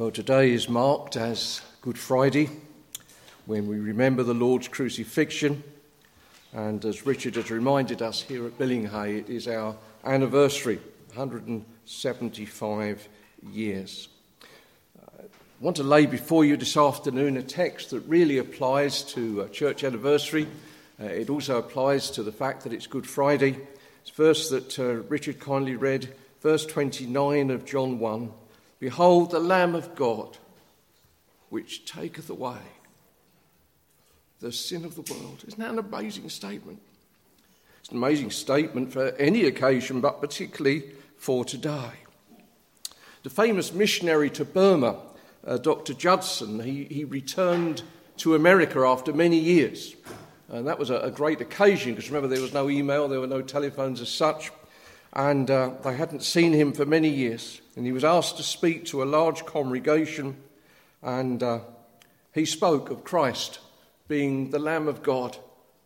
Well, today is marked as Good Friday when we remember the Lord's crucifixion. And as Richard has reminded us here at Billinghay, it is our anniversary 175 years. I want to lay before you this afternoon a text that really applies to a church anniversary. Uh, it also applies to the fact that it's Good Friday. It's verse that uh, Richard kindly read, verse 29 of John 1. Behold, the Lamb of God, which taketh away the sin of the world. Isn't that an amazing statement? It's an amazing statement for any occasion, but particularly for today. The famous missionary to Burma, uh, Dr. Judson, he, he returned to America after many years. And that was a, a great occasion because remember, there was no email, there were no telephones as such and uh, they hadn't seen him for many years. And he was asked to speak to a large congregation, and uh, he spoke of Christ being the Lamb of God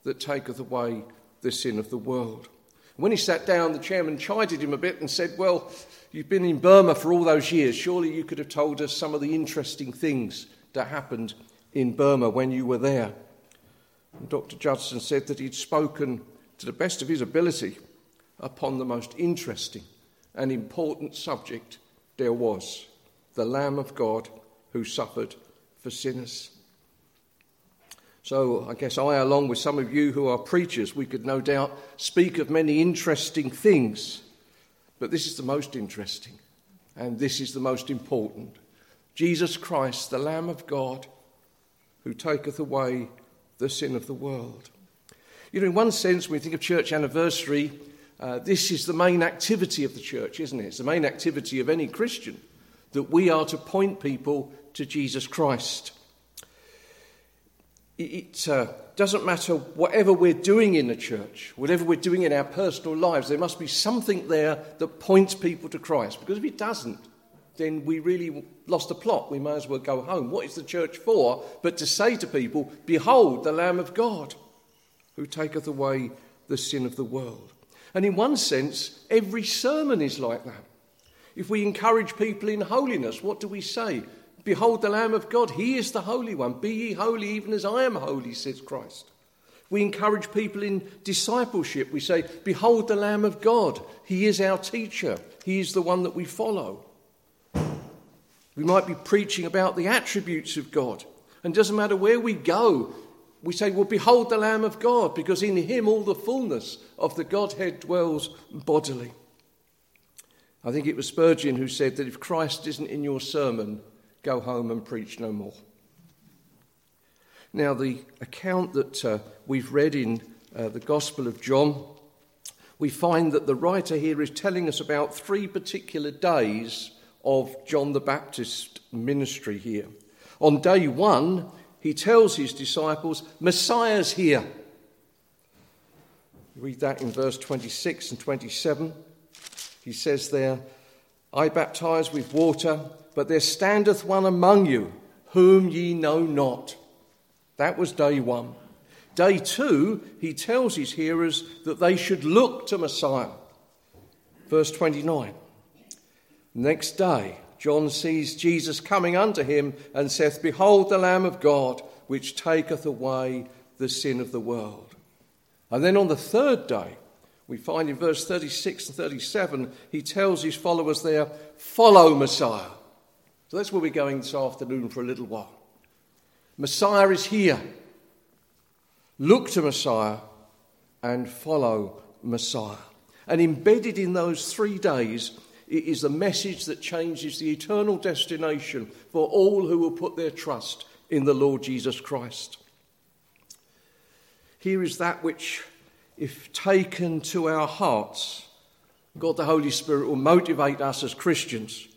that taketh away the sin of the world. When he sat down, the chairman chided him a bit and said, Well, you've been in Burma for all those years. Surely you could have told us some of the interesting things that happened in Burma when you were there. And Dr. Judson said that he'd spoken to the best of his ability upon the most interesting and important subject there was the Lamb of God who suffered for sinners. So, I guess I, along with some of you who are preachers, we could no doubt speak of many interesting things, but this is the most interesting, and this is the most important. Jesus Christ, the Lamb of God, who taketh away the sin of the world. You know, in one sense, when we think of church anniversary, uh, this is the main activity of the church, isn't it? It's the main activity of any Christian that we are to point people to Jesus Christ. It uh, doesn't matter whatever we're doing in the church, whatever we're doing in our personal lives, there must be something there that points people to Christ. Because if it doesn't, then we really lost the plot. We may as well go home. What is the church for? But to say to people, Behold, the Lamb of God who taketh away the sin of the world. And in one sense, every sermon is like that. If we encourage people in holiness, what do we say? Behold the Lamb of God, He is the Holy One. Be ye holy even as I am holy, says Christ. We encourage people in discipleship. We say, Behold the Lamb of God, He is our teacher, He is the one that we follow. We might be preaching about the attributes of God. And it doesn't matter where we go, we say, Well, behold the Lamb of God, because in him all the fullness of the Godhead dwells bodily. I think it was Spurgeon who said that if Christ isn't in your sermon, go home and preach no more. Now, the account that uh, we've read in uh, the Gospel of John, we find that the writer here is telling us about three particular days of John the Baptist's ministry here. On day one, he tells his disciples, Messiah's here. read that in verse 26 and 27. He says there, I baptize with water, but there standeth one among you whom ye know not. That was day one. Day two, he tells his hearers that they should look to Messiah. Verse 29. Next day, John sees Jesus coming unto him and saith, Behold the Lamb of God, which taketh away the sin of the world. And then on the third day, we find in verse 36 and 37, he tells his followers there, Follow Messiah. So that's where we're going this afternoon for a little while. Messiah is here. Look to Messiah and follow Messiah. And embedded in those three days it is the message that changes the eternal destination for all who will put their trust in the Lord Jesus Christ. Here is that which, if taken to our hearts, God the Holy Spirit will motivate us as Christians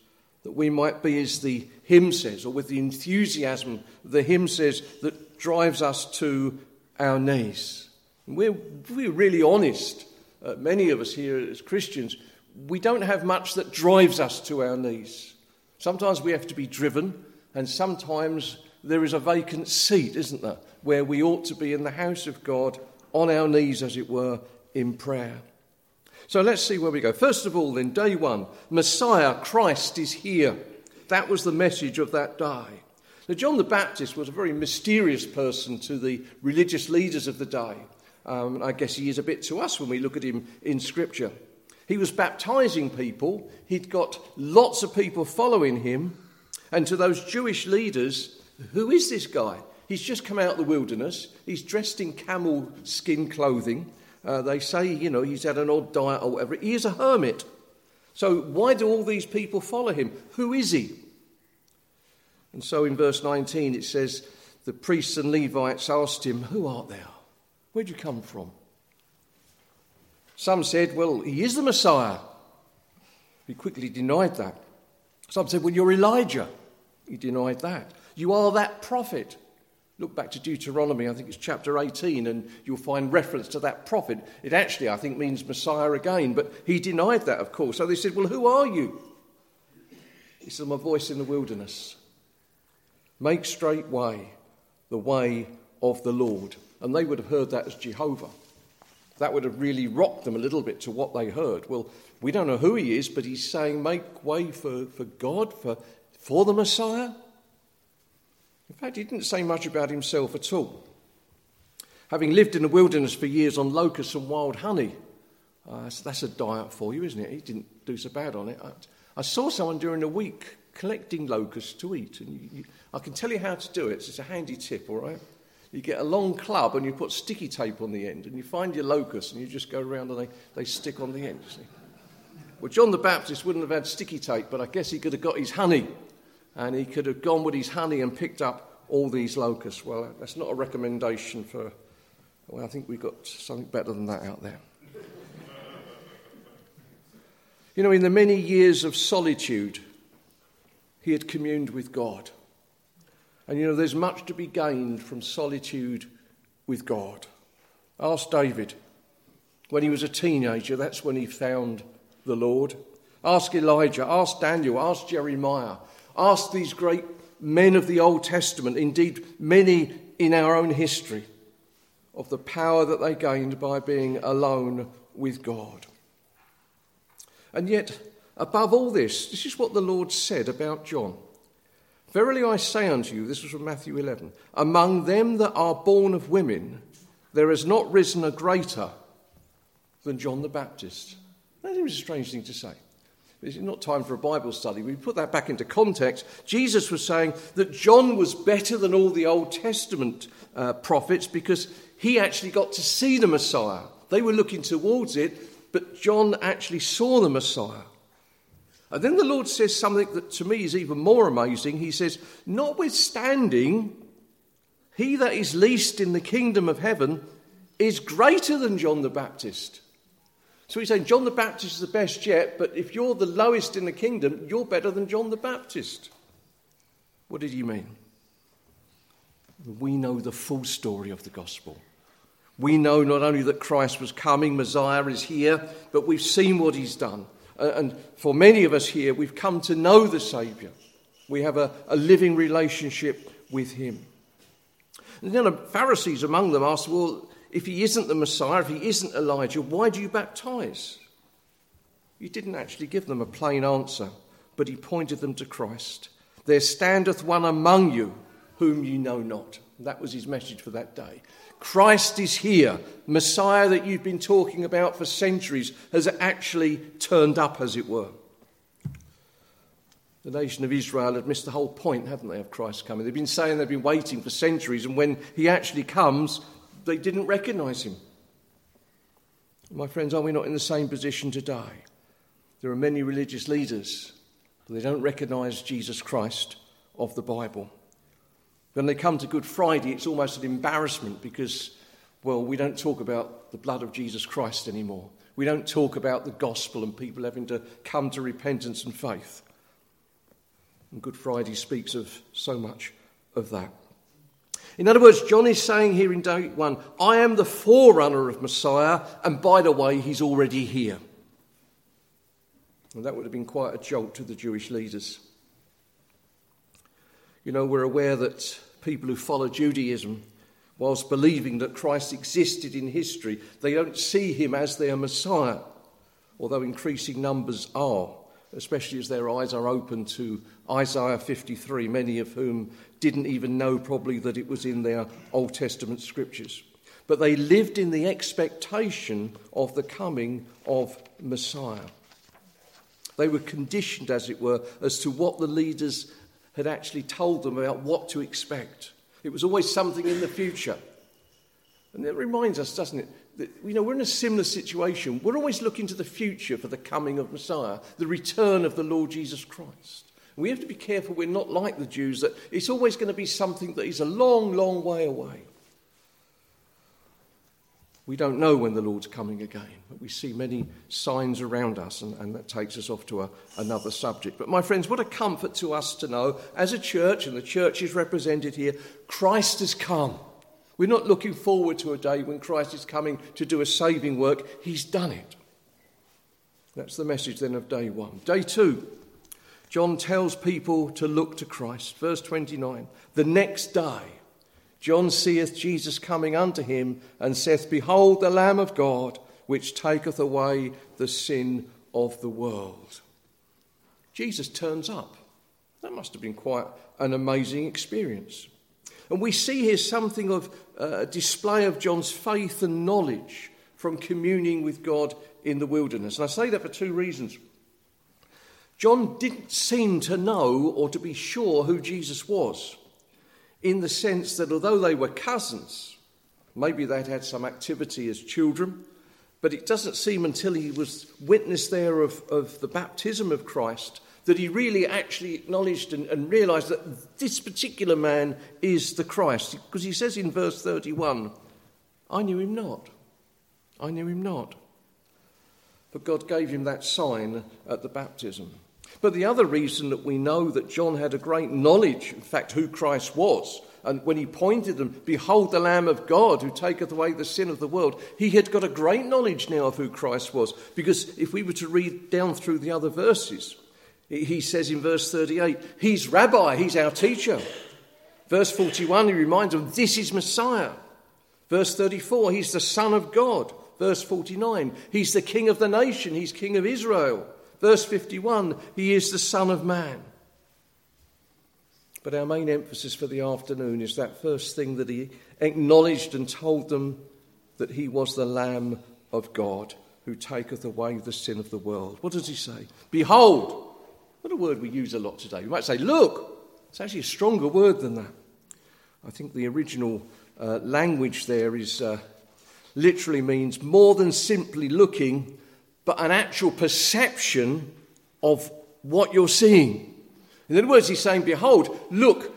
that we might be, as the hymn says, or with the enthusiasm the hymn says, that drives us to our knees. we're, we're really honest, uh, many of us here as Christians, we don't have much that drives us to our knees. Sometimes we have to be driven, and sometimes there is a vacant seat, isn't there, where we ought to be in the house of God, on our knees, as it were, in prayer. So let's see where we go. First of all, then, day one Messiah, Christ is here. That was the message of that day. Now, John the Baptist was a very mysterious person to the religious leaders of the day. Um, I guess he is a bit to us when we look at him in Scripture. He was baptizing people, he'd got lots of people following him. And to those Jewish leaders, who is this guy? He's just come out of the wilderness, he's dressed in camel skin clothing. Uh, they say, you know, he's had an odd diet or whatever. He is a hermit. So, why do all these people follow him? Who is he? And so in verse 19 it says, The priests and Levites asked him, Who art thou? Where'd you come from? Some said, Well, he is the Messiah. He quickly denied that. Some said, Well, you're Elijah. He denied that. You are that prophet. Look back to Deuteronomy, I think it's chapter 18, and you'll find reference to that prophet. It actually, I think, means Messiah again, but he denied that, of course. So they said, Well, who are you? He said, I'm a voice in the wilderness. Make straight way the way of the Lord. And they would have heard that as Jehovah. That would have really rocked them a little bit to what they heard. Well, we don't know who he is, but he's saying, Make way for, for God, for, for the Messiah. In fact, he didn't say much about himself at all. Having lived in the wilderness for years on locusts and wild honey, uh, that's a diet for you, isn't it? He didn't do so bad on it. I, I saw someone during the week collecting locusts to eat, and you, you, I can tell you how to do it. So it's a handy tip, all right? You get a long club and you put sticky tape on the end, and you find your locusts, and you just go around and they, they stick on the end. See? Well, John the Baptist wouldn't have had sticky tape, but I guess he could have got his honey and he could have gone with his honey and picked up all these locusts. Well, that's not a recommendation for. Well, I think we've got something better than that out there. You know, in the many years of solitude, he had communed with God. And you know, there's much to be gained from solitude with God. Ask David. When he was a teenager, that's when he found the Lord. Ask Elijah, ask Daniel, ask Jeremiah, Ask these great men of the Old Testament, indeed, many in our own history, of the power that they gained by being alone with God. And yet, above all this, this is what the Lord said about John. Verily I say unto you, this was from Matthew 11, among them that are born of women, there has not risen a greater than John the Baptist. That seems a strange thing to say. It's not time for a Bible study. We put that back into context. Jesus was saying that John was better than all the Old Testament uh, prophets because he actually got to see the Messiah. They were looking towards it, but John actually saw the Messiah. And then the Lord says something that to me is even more amazing. He says, Notwithstanding, he that is least in the kingdom of heaven is greater than John the Baptist. So he's saying John the Baptist is the best yet, but if you're the lowest in the kingdom, you're better than John the Baptist. What did he mean? We know the full story of the gospel. We know not only that Christ was coming, Messiah is here, but we've seen what he's done. And for many of us here, we've come to know the Saviour. We have a, a living relationship with him. And then the Pharisees among them asked, Well, if he isn't the Messiah, if he isn't Elijah, why do you baptize? He didn't actually give them a plain answer, but he pointed them to Christ. There standeth one among you whom you know not. That was his message for that day. Christ is here. Messiah that you've been talking about for centuries has actually turned up, as it were. The nation of Israel had missed the whole point, haven't they, of Christ coming? They've been saying they've been waiting for centuries, and when he actually comes, they didn't recognize him. My friends, are we not in the same position today? There are many religious leaders, but they don't recognize Jesus Christ of the Bible. When they come to Good Friday, it's almost an embarrassment because, well, we don't talk about the blood of Jesus Christ anymore. We don't talk about the gospel and people having to come to repentance and faith. And Good Friday speaks of so much of that. In other words, John is saying here in day 1, I am the forerunner of Messiah, and by the way, he's already here. And that would have been quite a jolt to the Jewish leaders. You know, we're aware that people who follow Judaism, whilst believing that Christ existed in history, they don't see him as their Messiah, although increasing numbers are. especially as their eyes are open to Isaiah 53, many of whom didn't even know probably that it was in their Old Testament scriptures. But they lived in the expectation of the coming of Messiah. They were conditioned, as it were, as to what the leaders had actually told them about what to expect. It was always something in the future. And it reminds us, doesn't it, that you know, we're in a similar situation. We're always looking to the future for the coming of Messiah, the return of the Lord Jesus Christ. And we have to be careful we're not like the Jews, that it's always going to be something that is a long, long way away. We don't know when the Lord's coming again, but we see many signs around us, and, and that takes us off to a, another subject. But, my friends, what a comfort to us to know, as a church, and the church is represented here, Christ has come. We're not looking forward to a day when Christ is coming to do a saving work. He's done it. That's the message then of day one. Day two, John tells people to look to Christ. Verse 29 The next day, John seeth Jesus coming unto him and saith, Behold the Lamb of God, which taketh away the sin of the world. Jesus turns up. That must have been quite an amazing experience. And we see here something of uh, a display of John's faith and knowledge from communing with God in the wilderness. And I say that for two reasons. John didn't seem to know or to be sure who Jesus was, in the sense that although they were cousins, maybe they'd had some activity as children, but it doesn't seem until he was witness there of, of the baptism of Christ that he really actually acknowledged and, and realized that this particular man is the Christ. Because he says in verse 31, I knew him not. I knew him not. But God gave him that sign at the baptism. But the other reason that we know that John had a great knowledge, in fact, who Christ was, and when he pointed them, Behold the Lamb of God who taketh away the sin of the world, he had got a great knowledge now of who Christ was. Because if we were to read down through the other verses, he says in verse 38, He's Rabbi, He's our teacher. Verse 41, he reminds them, This is Messiah. Verse 34, He's the Son of God. Verse 49, He's the King of the nation, He's King of Israel. Verse 51, He is the Son of Man. But our main emphasis for the afternoon is that first thing that He acknowledged and told them that He was the Lamb of God who taketh away the sin of the world. What does He say? Behold, what a word we use a lot today. We might say, look. It's actually a stronger word than that. I think the original uh, language there is uh, literally means more than simply looking, but an actual perception of what you're seeing. In other words, he's saying, Behold, look,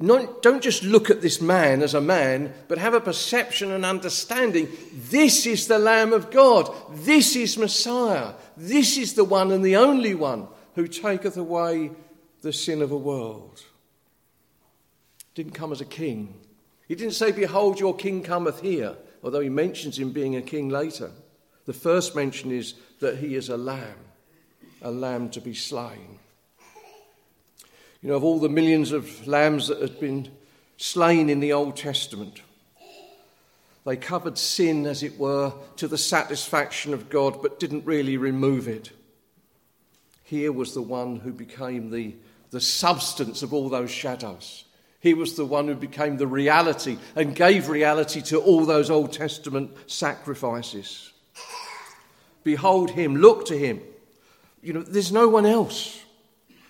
don't just look at this man as a man, but have a perception and understanding. This is the Lamb of God. This is Messiah. This is the one and the only one who taketh away the sin of a world. Didn't come as a king. He didn't say, Behold, your king cometh here, although he mentions him being a king later. The first mention is that he is a lamb, a lamb to be slain. You know, of all the millions of lambs that had been slain in the Old Testament, they covered sin, as it were, to the satisfaction of God, but didn't really remove it. Here was the one who became the, the substance of all those shadows. He was the one who became the reality and gave reality to all those Old Testament sacrifices. Behold him, look to him. You know, there's no one else.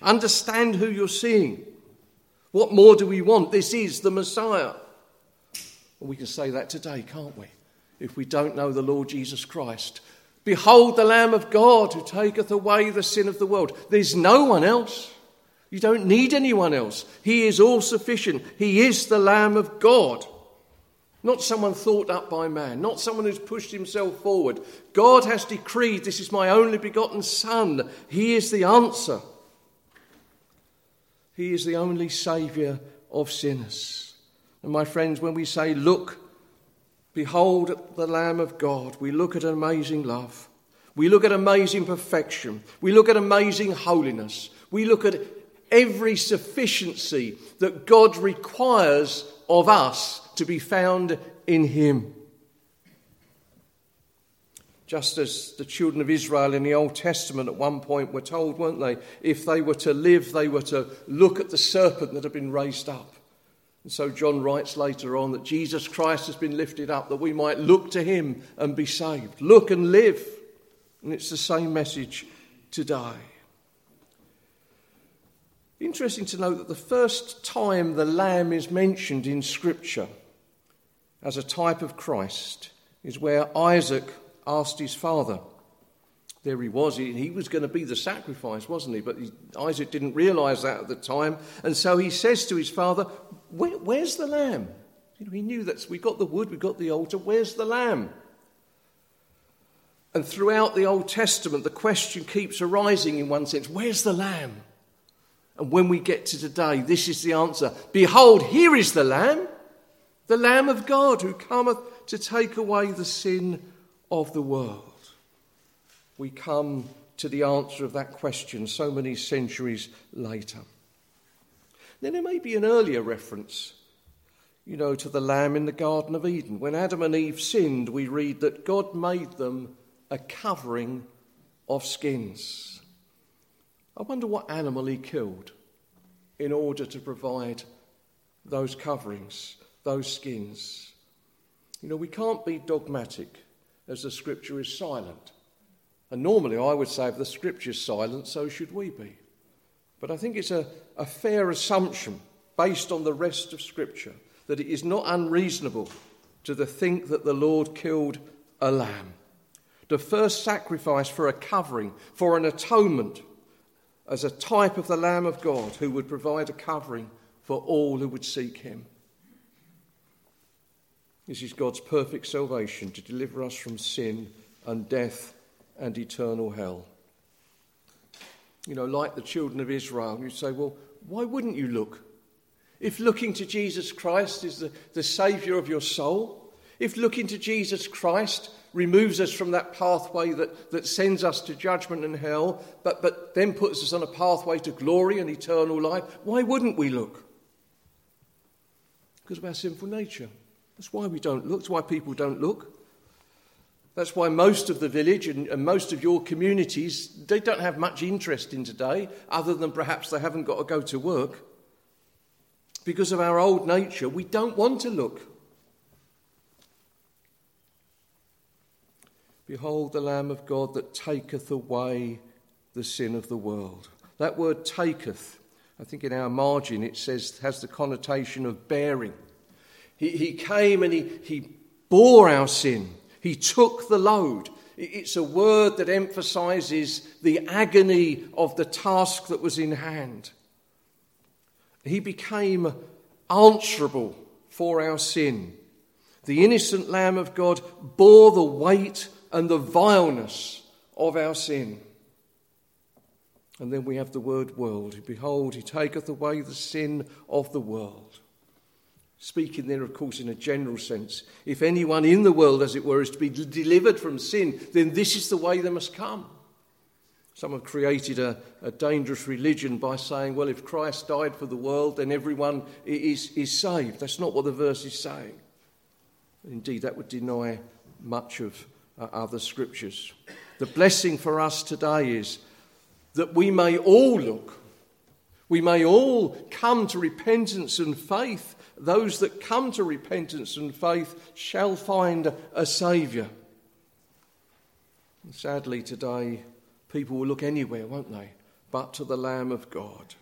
Understand who you're seeing. What more do we want? This is the Messiah. We can say that today, can't we? If we don't know the Lord Jesus Christ, Behold the Lamb of God who taketh away the sin of the world. There's no one else. You don't need anyone else. He is all sufficient. He is the Lamb of God. Not someone thought up by man, not someone who's pushed himself forward. God has decreed, This is my only begotten Son. He is the answer. He is the only Saviour of sinners. And my friends, when we say, Look, Behold the Lamb of God. We look at amazing love. We look at amazing perfection. We look at amazing holiness. We look at every sufficiency that God requires of us to be found in Him. just as the children of Israel in the Old Testament at one point were told, weren't they? If they were to live, they were to look at the serpent that had been raised up. And so John writes later on that Jesus Christ has been lifted up that we might look to him and be saved. Look and live. And it's the same message today. Interesting to note that the first time the lamb is mentioned in Scripture as a type of Christ is where Isaac asked his father. There he was. He, was going to be the sacrifice, wasn't he? But Isaac didn't realize that at the time. And so he says to his father, Where, Where's the lamb? You know, he knew that we got the wood, we got the altar. Where's the lamb? And throughout the Old Testament, the question keeps arising in one sense where's the lamb? And when we get to today, this is the answer Behold, here is the lamb, the lamb of God who cometh to take away the sin of the world? We come to the answer of that question so many centuries later. Then there may be an earlier reference, you know, to the lamb in the Garden of Eden. When Adam and Eve sinned, we read that God made them a covering of skins. I wonder what animal he killed in order to provide those coverings, those skins. You know, we can't be dogmatic as the scripture is silent. And normally I would say if the scripture is silent, so should we be. But I think it's a, a fair assumption based on the rest of scripture that it is not unreasonable to the think that the Lord killed a lamb. The first sacrifice for a covering, for an atonement, as a type of the Lamb of God who would provide a covering for all who would seek him. This is God's perfect salvation to deliver us from sin and death and eternal hell. You know, like the children of Israel, you say, well, why wouldn't you look? If looking to Jesus Christ is the, the Saviour of your soul, if looking to Jesus Christ removes us from that pathway that, that sends us to judgment and hell, but, but then puts us on a pathway to glory and eternal life, why wouldn't we look? Because of our sinful nature. That's why we don't look. That's why people don't look. That's why most of the village and, and, most of your communities, they don't have much interest in today, other than perhaps they haven't got to go to work. Because of our old nature, we don't want to look. Behold the Lamb of God that taketh away the sin of the world. That word taketh, I think in our margin it says, has the connotation of bearing. He, he came and he, he bore our sin, he took the load. It's a word that emphasizes the agony of the task that was in hand. He became answerable for our sin. The innocent Lamb of God bore the weight and the vileness of our sin. And then we have the word world. Behold, he taketh away the sin of the world. Speaking there, of course, in a general sense. If anyone in the world, as it were, is to be delivered from sin, then this is the way they must come. Some have created a, a, dangerous religion by saying, well, if Christ died for the world, then everyone is, is saved. That's not what the verse is saying. Indeed, that would deny much of uh, other scriptures. The blessing for us today is that we may all look, we may all come to repentance and faith those that come to repentance and faith shall find a Saviour. Sadly, today, people will look anywhere, won't they? But to the Lamb of God.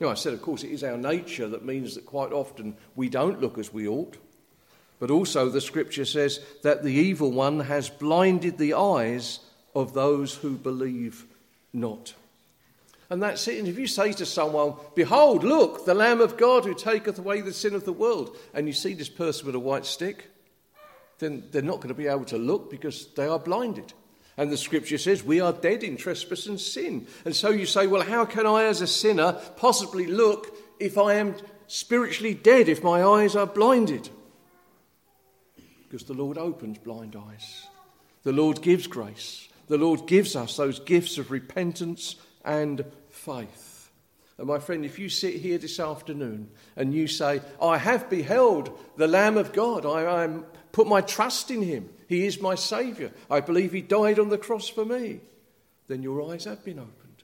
Now, I said, of course, it is our nature that means that quite often we don't look as we ought. But also, the scripture says that the evil one has blinded the eyes of those who believe not. And that's it. And if you say to someone, Behold, look, the Lamb of God who taketh away the sin of the world, and you see this person with a white stick, then they're not going to be able to look because they are blinded. And the scripture says, We are dead in trespass and sin. And so you say, Well, how can I, as a sinner, possibly look if I am spiritually dead, if my eyes are blinded? Because the Lord opens blind eyes, the Lord gives grace, the Lord gives us those gifts of repentance and faith. And my friend, if you sit here this afternoon and you say, I have beheld the Lamb of God, I am put my trust in him. He is my Saviour. I believe he died on the cross for me. Then your eyes have been opened.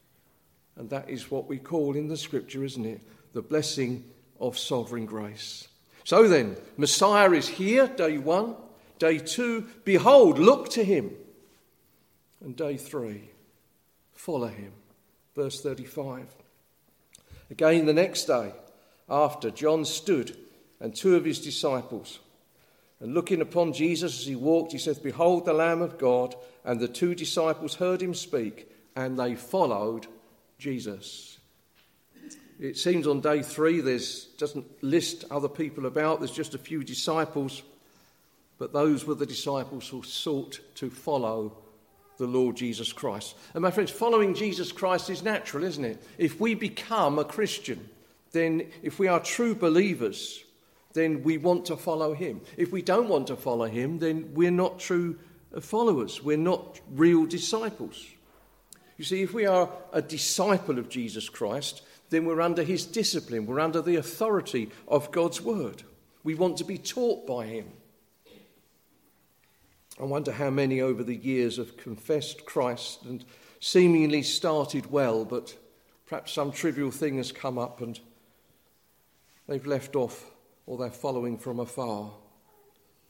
And that is what we call in the scripture, isn't it? The blessing of sovereign grace. So then, Messiah is here, day one. Day two, behold, look to him. And day three, follow him. Verse 35. Again, the next day, after John stood and two of his disciples, and looking upon Jesus as he walked, he said, Behold the Lamb of God. And the two disciples heard him speak, and they followed Jesus. It seems on day three, there's doesn't list other people about. There's just a few disciples, but those were the disciples who sought to follow the Lord Jesus Christ. And my friends, following Jesus Christ is natural, isn't it? If we become a Christian, then if we are true believers, then we want to follow him. If we don't want to follow him, then we're not true followers. We're not real disciples. You see, if we are a disciple of Jesus Christ, then we're under his discipline, we're under the authority of God's word. We want to be taught by him. I wonder how many over the years have confessed Christ and seemingly started well, but perhaps some trivial thing has come up and they've left off or they're following from afar.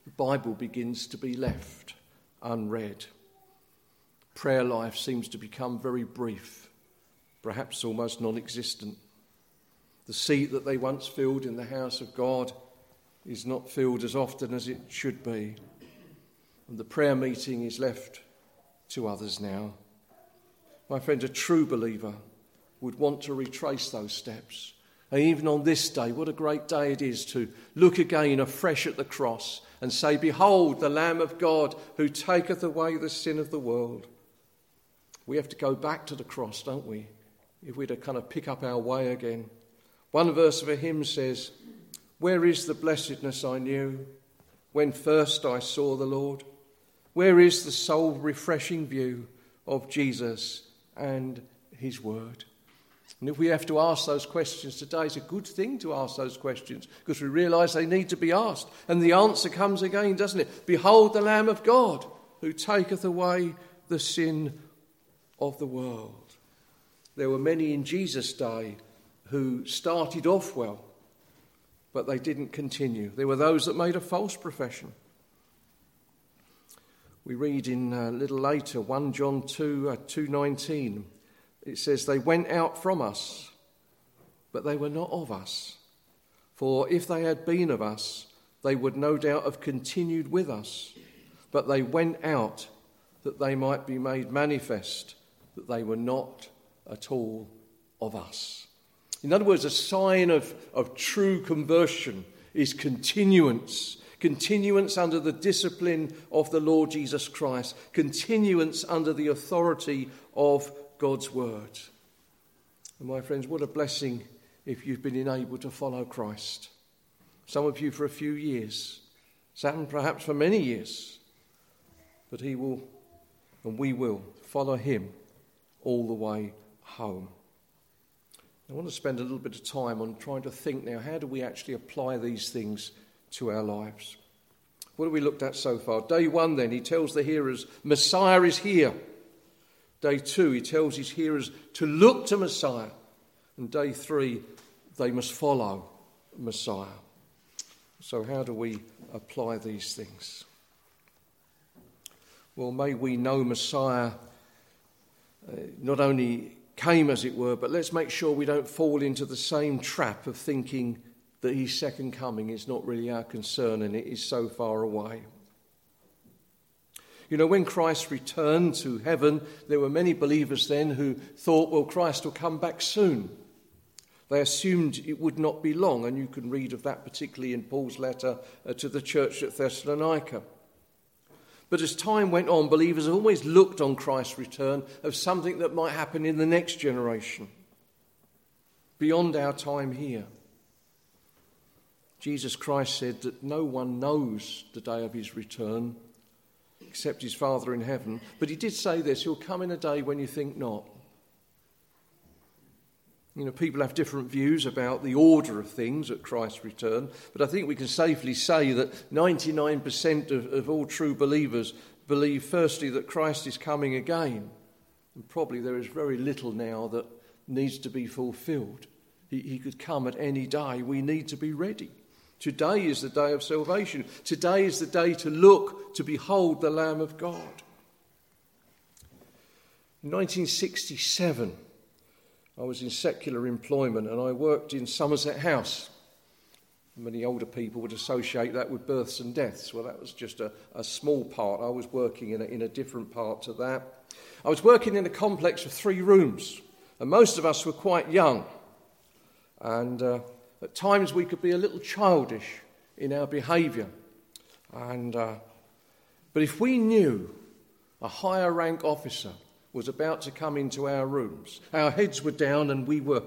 The Bible begins to be left unread prayer life seems to become very brief, perhaps almost non existent. The seat that they once filled in the house of God is not filled as often as it should be. And the prayer meeting is left to others now. My friend, a true believer would want to retrace those steps. And even on this day, what a great day it is to look again afresh at the cross and say, Behold, the Lamb of God who taketh away the sin of the world. We have to go back to the cross, don't we? If we're to kind of pick up our way again. One verse of a hymn says, Where is the blessedness I knew when first I saw the Lord? Where is the soul refreshing view of Jesus and his word? And if we have to ask those questions today, it's a good thing to ask those questions because we realize they need to be asked. And the answer comes again, doesn't it? Behold the Lamb of God who taketh away the sin of the world. There were many in Jesus' day who started off well, but they didn't continue. There were those that made a false profession. We read in a little later 1 John 2 uh, 2:19 it says they went out from us but they were not of us for if they had been of us they would no doubt have continued with us but they went out that they might be made manifest that they were not at all of us. In other words, a sign of, of true conversion is continuance. Continuance under the discipline of the Lord Jesus Christ. Continuance under the authority of God's word. And my friends, what a blessing if you've been enabled to follow Christ. Some of you for a few years, some perhaps for many years. But he will, and we will, follow him all the way home. I want to spend a little bit of time on trying to think now how do we actually apply these things to our lives? What have we looked at so far? Day one, then, he tells the hearers, Messiah is here. Day two, he tells his hearers to look to Messiah. And day three, they must follow Messiah. So, how do we apply these things? Well, may we know Messiah uh, not only came, as it were, but let's make sure we don't fall into the same trap of thinking that his second coming is not really our concern and it is so far away. You know, when Christ returned to heaven, there were many believers then who thought, well, Christ will come back soon. They assumed it would not be long, and you can read of that particularly in Paul's letter uh, to the church at Thessalonica. But as time went on, believers always looked on Christ's return of something that might happen in the next generation, beyond our time here. Jesus Christ said that no one knows the day of his return except his Father in heaven. But he did say this He'll come in a day when you think not. You know, people have different views about the order of things at Christ's return, but I think we can safely say that 99% of, of all true believers believe, firstly, that Christ is coming again. And probably there is very little now that needs to be fulfilled. He, he could come at any day. We need to be ready. Today is the day of salvation. Today is the day to look, to behold the Lamb of God. In 1967, I was in secular employment and I worked in Somerset House. Many older people would associate that with births and deaths. Well, that was just a, a small part. I was working in a, in a different part to that. I was working in a complex of three rooms, and most of us were quite young. And uh, at times we could be a little childish in our behaviour. And, uh, but if we knew a higher rank officer was about to come into our rooms. Our heads were down and we were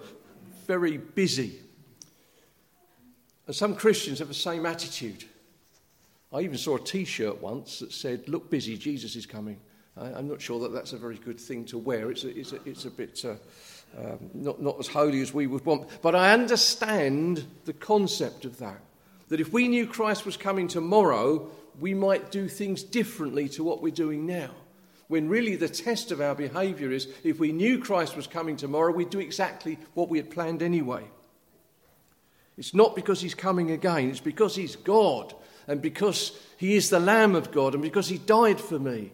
very busy. And some Christians have the same attitude. I even saw a t shirt once that said, Look busy, Jesus is coming. I'm not sure that that's a very good thing to wear. It's a, it's a, it's a bit uh, um, not, not as holy as we would want. But I understand the concept of that. That if we knew Christ was coming tomorrow, we might do things differently to what we're doing now when really the test of our behaviour is if we knew Christ was coming tomorrow, we'd do exactly what we had planned anyway. It's not because he's coming again, it's because he's God and because he is the Lamb of God and because he died for me.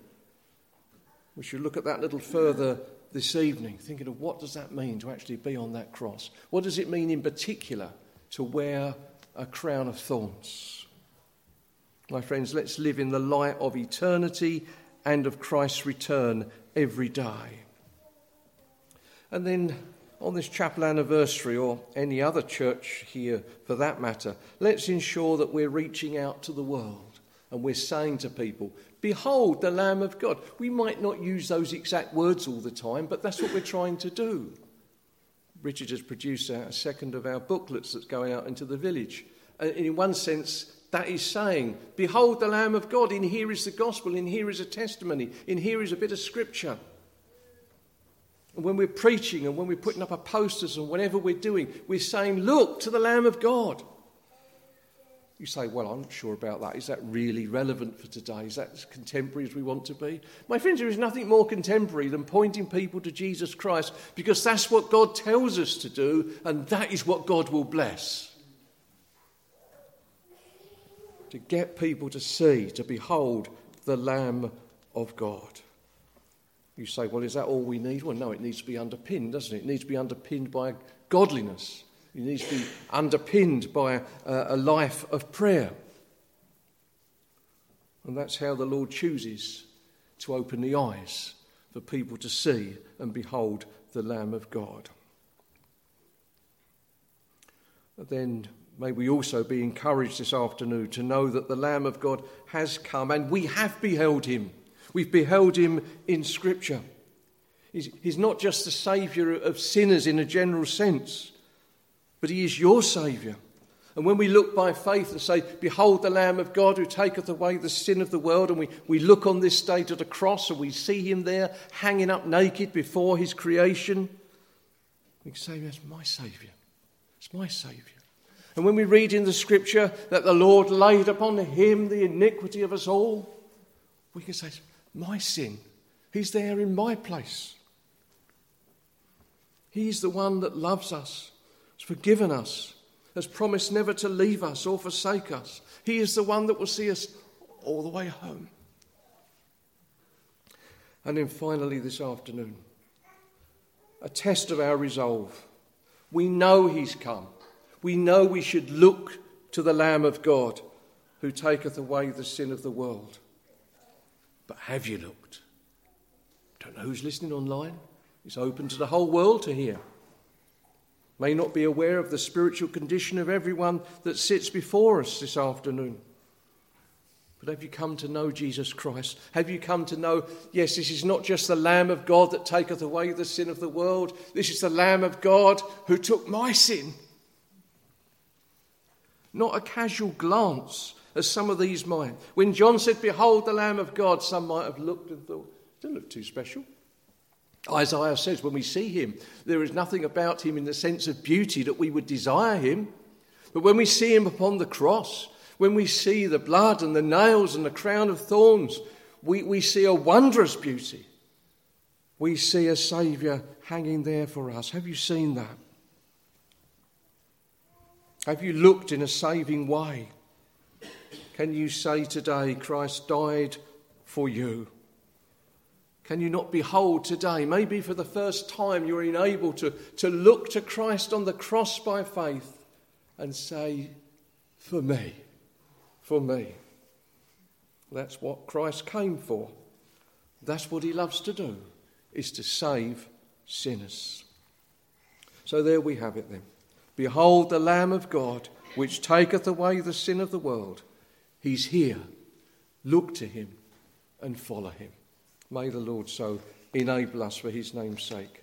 We should look at that a little further this evening, thinking of what does that mean to actually be on that cross? What does it mean in particular to wear a crown of thorns? My friends, let's live in the light of eternity and of Christ's return every day. And then on this chapel anniversary, or any other church here for that matter, let's ensure that we're reaching out to the world and we're saying to people, Behold the Lamb of God. We might not use those exact words all the time, but that's what we're trying to do. Richard has produced a second of our booklets that's going out into the village. And in one sense, that is saying, Behold the Lamb of God, in here is the gospel, in here is a testimony, in here is a bit of scripture. And when we're preaching and when we're putting up our posters and whatever we're doing, we're saying, Look to the Lamb of God. You say, Well, I'm not sure about that. Is that really relevant for today? Is that as contemporary as we want to be? My friends, there is nothing more contemporary than pointing people to Jesus Christ because that's what God tells us to do, and that is what God will bless to get people to see, to behold the Lamb of God. You say, well, is that all we need? Well, no, it needs to be underpinned, doesn't it? It needs to be underpinned by godliness. It needs to be underpinned by a, a life of prayer. And that's how the Lord chooses to open the eyes for people to see and behold the Lamb of God. then May we also be encouraged this afternoon to know that the Lamb of God has come and we have beheld him. We've beheld him in Scripture. He's, he's not just the Saviour of sinners in a general sense, but he is your Saviour. And when we look by faith and say, Behold the Lamb of God who taketh away the sin of the world, and we, we look on this day to the cross and we see him there hanging up naked before his creation, we can say, That's my Saviour. It's my Saviour. And when we read in the scripture that the Lord laid upon him the iniquity of us all, we can say, My sin, he's there in my place. He's the one that loves us, has forgiven us, has promised never to leave us or forsake us. He is the one that will see us all the way home. And then finally, this afternoon, a test of our resolve. We know He's come we know we should look to the Lamb of God who taketh away the sin of the world. But have you looked? Don't know who's listening online. It's open to the whole world to hear. May not be aware of the spiritual condition of everyone that sits before us this afternoon. But have you come to know Jesus Christ? Have you come to know, yes, this is not just the Lamb of God that taketh away the sin of the world, this is the Lamb of God who took my sin not a casual glance, as some of these might. When John said, Behold the Lamb of God, some might have looked and thought, Doesn't look too special. Isaiah says when we see him, there is nothing about him in the sense of beauty that we would desire him. But when we see him upon the cross, when we see the blood and the nails and the crown of thorns, we, we see a wondrous beauty. We see a Saviour hanging there for us. Have you seen that? Have you looked in a saving way? Can you say today, Christ died for you? Can you not behold today, maybe for the first time, you're enabled to, to look to Christ on the cross by faith and say, For me, for me. That's what Christ came for. That's what he loves to do, is to save sinners. So there we have it then. Behold the Lamb of God, which taketh away the sin of the world. He's here. Look to him and follow him. May the Lord so enable us for his name's sake.